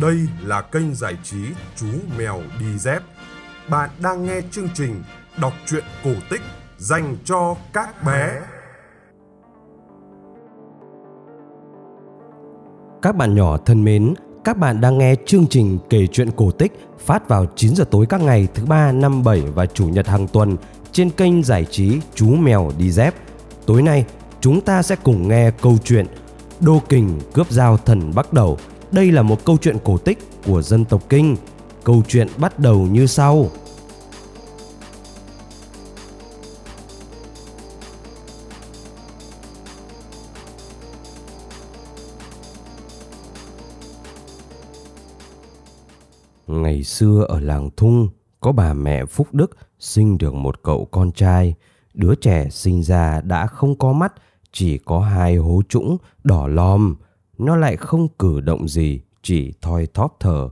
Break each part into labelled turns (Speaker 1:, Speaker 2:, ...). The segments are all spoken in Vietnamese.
Speaker 1: Đây là kênh giải trí Chú Mèo Đi Dép. Bạn đang nghe chương trình đọc truyện cổ tích dành cho các bé.
Speaker 2: Các bạn nhỏ thân mến, các bạn đang nghe chương trình kể chuyện cổ tích phát vào 9 giờ tối các ngày thứ ba, năm, 7 và chủ nhật hàng tuần trên kênh giải trí Chú Mèo Đi Dép. Tối nay, chúng ta sẽ cùng nghe câu chuyện Đô Kình cướp dao thần bắt đầu. Đây là một câu chuyện cổ tích của dân tộc Kinh. Câu chuyện bắt đầu như sau. Ngày xưa ở làng Thung có bà mẹ Phúc Đức sinh được một cậu con trai. Đứa trẻ sinh ra đã không có mắt, chỉ có hai hố trũng đỏ lòm. Nó lại không cử động gì, chỉ thoi thóp thở.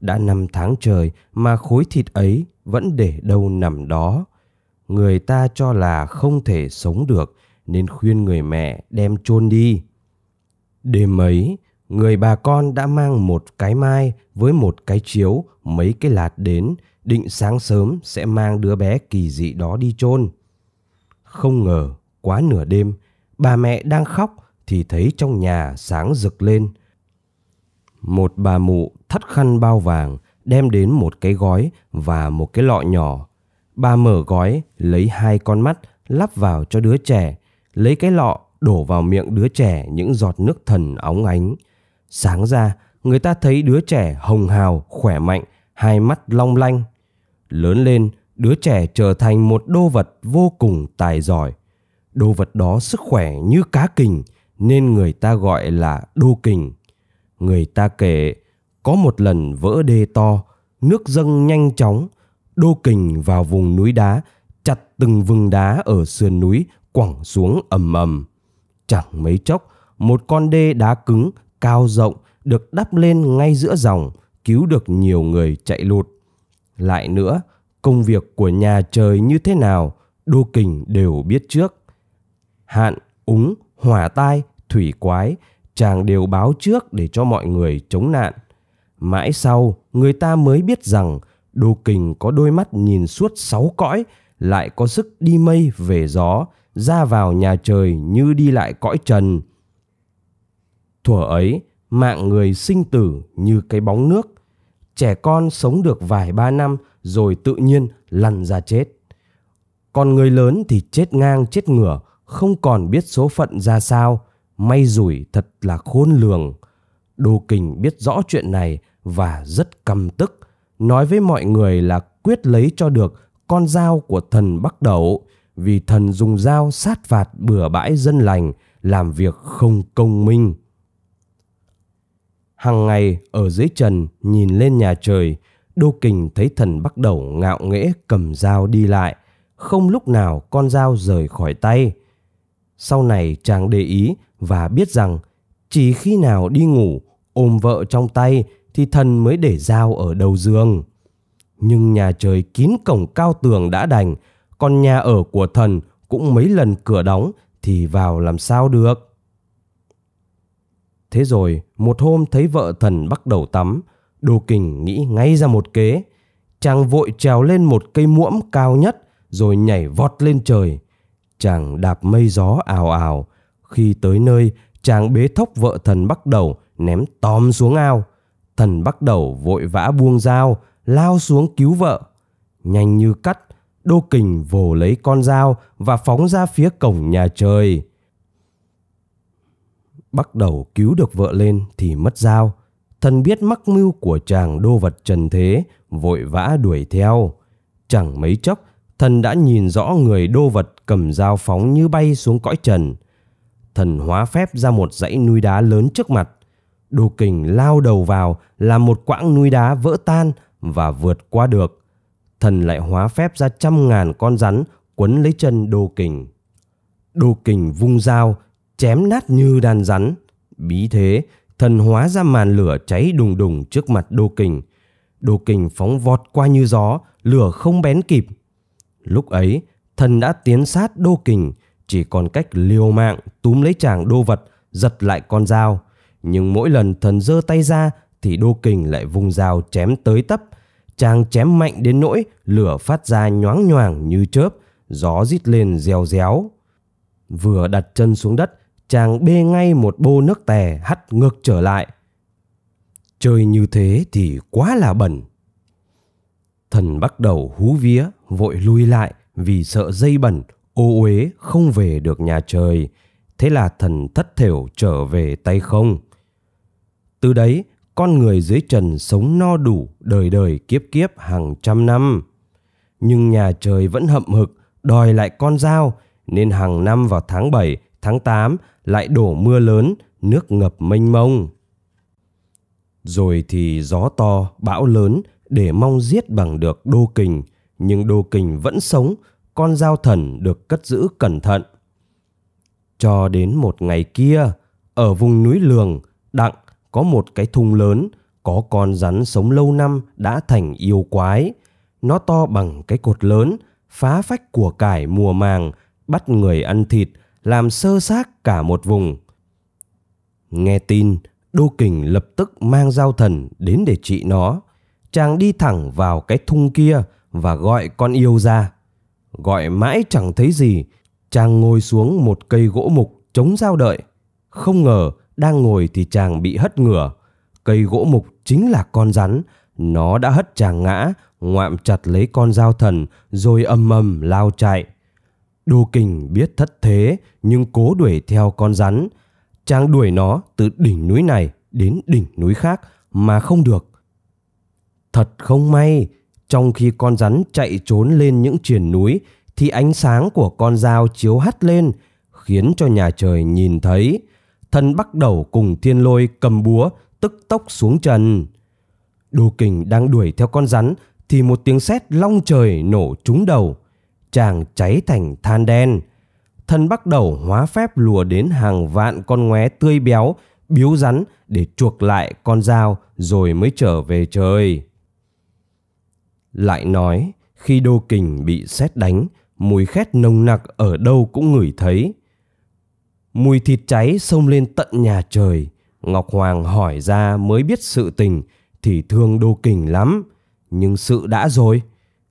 Speaker 2: Đã năm tháng trời mà khối thịt ấy vẫn để đâu nằm đó. Người ta cho là không thể sống được nên khuyên người mẹ đem chôn đi. Đêm ấy, người bà con đã mang một cái mai với một cái chiếu, mấy cái lạt đến, định sáng sớm sẽ mang đứa bé kỳ dị đó đi chôn. Không ngờ, quá nửa đêm, bà mẹ đang khóc thì thấy trong nhà sáng rực lên. Một bà mụ thắt khăn bao vàng đem đến một cái gói và một cái lọ nhỏ. Bà mở gói, lấy hai con mắt lắp vào cho đứa trẻ, lấy cái lọ đổ vào miệng đứa trẻ những giọt nước thần óng ánh. Sáng ra, người ta thấy đứa trẻ hồng hào, khỏe mạnh, hai mắt long lanh. Lớn lên, đứa trẻ trở thành một đô vật vô cùng tài giỏi. Đô vật đó sức khỏe như cá kình nên người ta gọi là đô kình. Người ta kể có một lần vỡ đê to, nước dâng nhanh chóng, đô kình vào vùng núi đá, chặt từng vùng đá ở sườn núi quẳng xuống ầm ầm. Chẳng mấy chốc, một con đê đá cứng cao rộng được đắp lên ngay giữa dòng, cứu được nhiều người chạy lụt. Lại nữa, công việc của nhà trời như thế nào, Đô Kình đều biết trước. Hạn, úng, hỏa tai, thủy quái, chàng đều báo trước để cho mọi người chống nạn. Mãi sau, người ta mới biết rằng Đô Kình có đôi mắt nhìn suốt sáu cõi, lại có sức đi mây về gió, ra vào nhà trời như đi lại cõi trần. Thuở ấy, mạng người sinh tử như cái bóng nước. Trẻ con sống được vài ba năm rồi tự nhiên lăn ra chết. Còn người lớn thì chết ngang chết ngửa, không còn biết số phận ra sao. May rủi thật là khôn lường. Đô Kình biết rõ chuyện này và rất căm tức. Nói với mọi người là quyết lấy cho được con dao của thần Bắc Đẩu vì thần dùng dao sát phạt bừa bãi dân lành, làm việc không công minh. Hằng ngày ở dưới trần nhìn lên nhà trời, Đô Kình thấy thần Bắc đầu ngạo nghễ cầm dao đi lại, không lúc nào con dao rời khỏi tay. Sau này chàng để ý và biết rằng chỉ khi nào đi ngủ ôm vợ trong tay thì thần mới để dao ở đầu giường. Nhưng nhà trời kín cổng cao tường đã đành, còn nhà ở của thần cũng mấy lần cửa đóng thì vào làm sao được. Thế rồi, một hôm thấy vợ thần bắt đầu tắm, đồ Kình nghĩ ngay ra một kế. Chàng vội trèo lên một cây muỗng cao nhất rồi nhảy vọt lên trời. Chàng đạp mây gió ào ào. Khi tới nơi, chàng bế thốc vợ thần bắt đầu ném tóm xuống ao. Thần bắt đầu vội vã buông dao, lao xuống cứu vợ. Nhanh như cắt, Đô Kình vồ lấy con dao và phóng ra phía cổng nhà trời. Bắt đầu cứu được vợ lên thì mất dao. Thần biết mắc mưu của chàng đô vật trần thế, vội vã đuổi theo. Chẳng mấy chốc, thần đã nhìn rõ người đô vật cầm dao phóng như bay xuống cõi trần. Thần hóa phép ra một dãy núi đá lớn trước mặt. Đô kình lao đầu vào làm một quãng núi đá vỡ tan và vượt qua được. Thần lại hóa phép ra trăm ngàn con rắn quấn lấy chân đô kình. Đô kình vung dao, chém nát như đàn rắn. Bí thế, thần hóa ra màn lửa cháy đùng đùng trước mặt đô kình. Đô kình phóng vọt qua như gió, lửa không bén kịp. Lúc ấy, thần đã tiến sát đô kình, chỉ còn cách liều mạng túm lấy chàng đô vật, giật lại con dao. Nhưng mỗi lần thần giơ tay ra thì Đô Kình lại vùng dao chém tới tấp. Chàng chém mạnh đến nỗi lửa phát ra nhoáng nhoàng như chớp, gió rít lên reo réo. Vừa đặt chân xuống đất, chàng bê ngay một bô nước tè hắt ngược trở lại. Chơi như thế thì quá là bẩn. Thần bắt đầu hú vía, vội lui lại vì sợ dây bẩn, ô uế không về được nhà trời. Thế là thần thất thểu trở về tay không. Từ đấy, con người dưới trần sống no đủ đời đời kiếp kiếp hàng trăm năm. Nhưng nhà trời vẫn hậm hực đòi lại con dao nên hàng năm vào tháng 7, tháng 8 lại đổ mưa lớn, nước ngập mênh mông. Rồi thì gió to, bão lớn để mong giết bằng được đô kình, nhưng đô kình vẫn sống, con dao thần được cất giữ cẩn thận. Cho đến một ngày kia, ở vùng núi Lường, Đặng có một cái thung lớn, có con rắn sống lâu năm đã thành yêu quái. Nó to bằng cái cột lớn, phá phách của cải mùa màng, bắt người ăn thịt, làm sơ xác cả một vùng. Nghe tin, Đô Kình lập tức mang dao thần đến để trị nó. Chàng đi thẳng vào cái thung kia và gọi con yêu ra. Gọi mãi chẳng thấy gì, chàng ngồi xuống một cây gỗ mục chống giao đợi. Không ngờ đang ngồi thì chàng bị hất ngửa. Cây gỗ mục chính là con rắn, nó đã hất chàng ngã, ngoạm chặt lấy con dao thần rồi âm âm lao chạy. Đô Kình biết thất thế nhưng cố đuổi theo con rắn. Chàng đuổi nó từ đỉnh núi này đến đỉnh núi khác mà không được. Thật không may, trong khi con rắn chạy trốn lên những triền núi thì ánh sáng của con dao chiếu hắt lên khiến cho nhà trời nhìn thấy. Thần bắt đầu cùng thiên lôi cầm búa tức tốc xuống trần. Đô Kình đang đuổi theo con rắn thì một tiếng sét long trời nổ trúng đầu. Chàng cháy thành than đen. Thần bắt đầu hóa phép lùa đến hàng vạn con ngoé tươi béo, biếu rắn để chuộc lại con dao rồi mới trở về trời. Lại nói, khi Đô Kình bị sét đánh, mùi khét nồng nặc ở đâu cũng ngửi thấy. Mùi thịt cháy xông lên tận nhà trời. Ngọc Hoàng hỏi ra mới biết sự tình thì thương Đô Kình lắm. Nhưng sự đã rồi.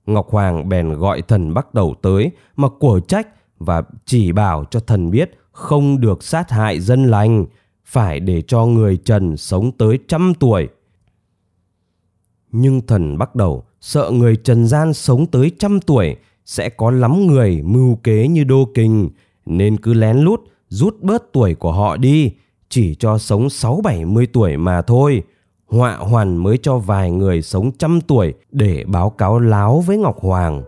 Speaker 2: Ngọc Hoàng bèn gọi thần bắt đầu tới mà của trách và chỉ bảo cho thần biết không được sát hại dân lành, phải để cho người trần sống tới trăm tuổi. Nhưng thần bắt đầu sợ người trần gian sống tới trăm tuổi sẽ có lắm người mưu kế như đô kình, nên cứ lén lút rút bớt tuổi của họ đi, chỉ cho sống sáu bảy mươi tuổi mà thôi. Họa hoàn mới cho vài người sống trăm tuổi để báo cáo láo với Ngọc Hoàng.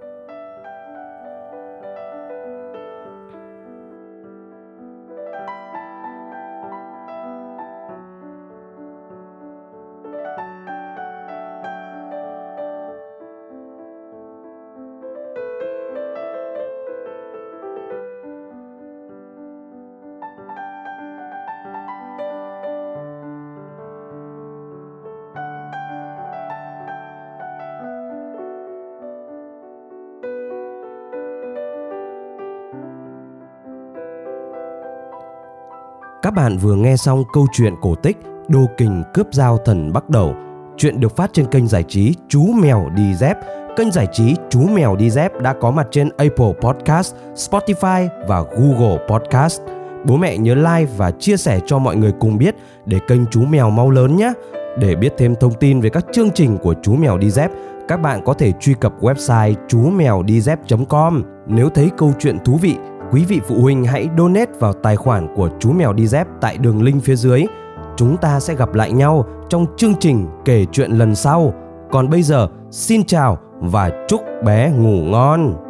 Speaker 2: Các bạn vừa nghe xong câu chuyện cổ tích Đô Kình cướp giao thần bắt đầu. Chuyện được phát trên kênh giải trí Chú Mèo Đi Dép. Kênh giải trí Chú Mèo Đi Dép đã có mặt trên Apple Podcast, Spotify và Google Podcast. Bố mẹ nhớ like và chia sẻ cho mọi người cùng biết để kênh Chú Mèo mau lớn nhé. Để biết thêm thông tin về các chương trình của Chú Mèo Đi Dép, các bạn có thể truy cập website chú mèo đi dép.com. Nếu thấy câu chuyện thú vị, quý vị phụ huynh hãy donate vào tài khoản của chú mèo đi dép tại đường link phía dưới. Chúng ta sẽ gặp lại nhau trong chương trình kể chuyện lần sau. Còn bây giờ, xin chào và chúc bé ngủ ngon.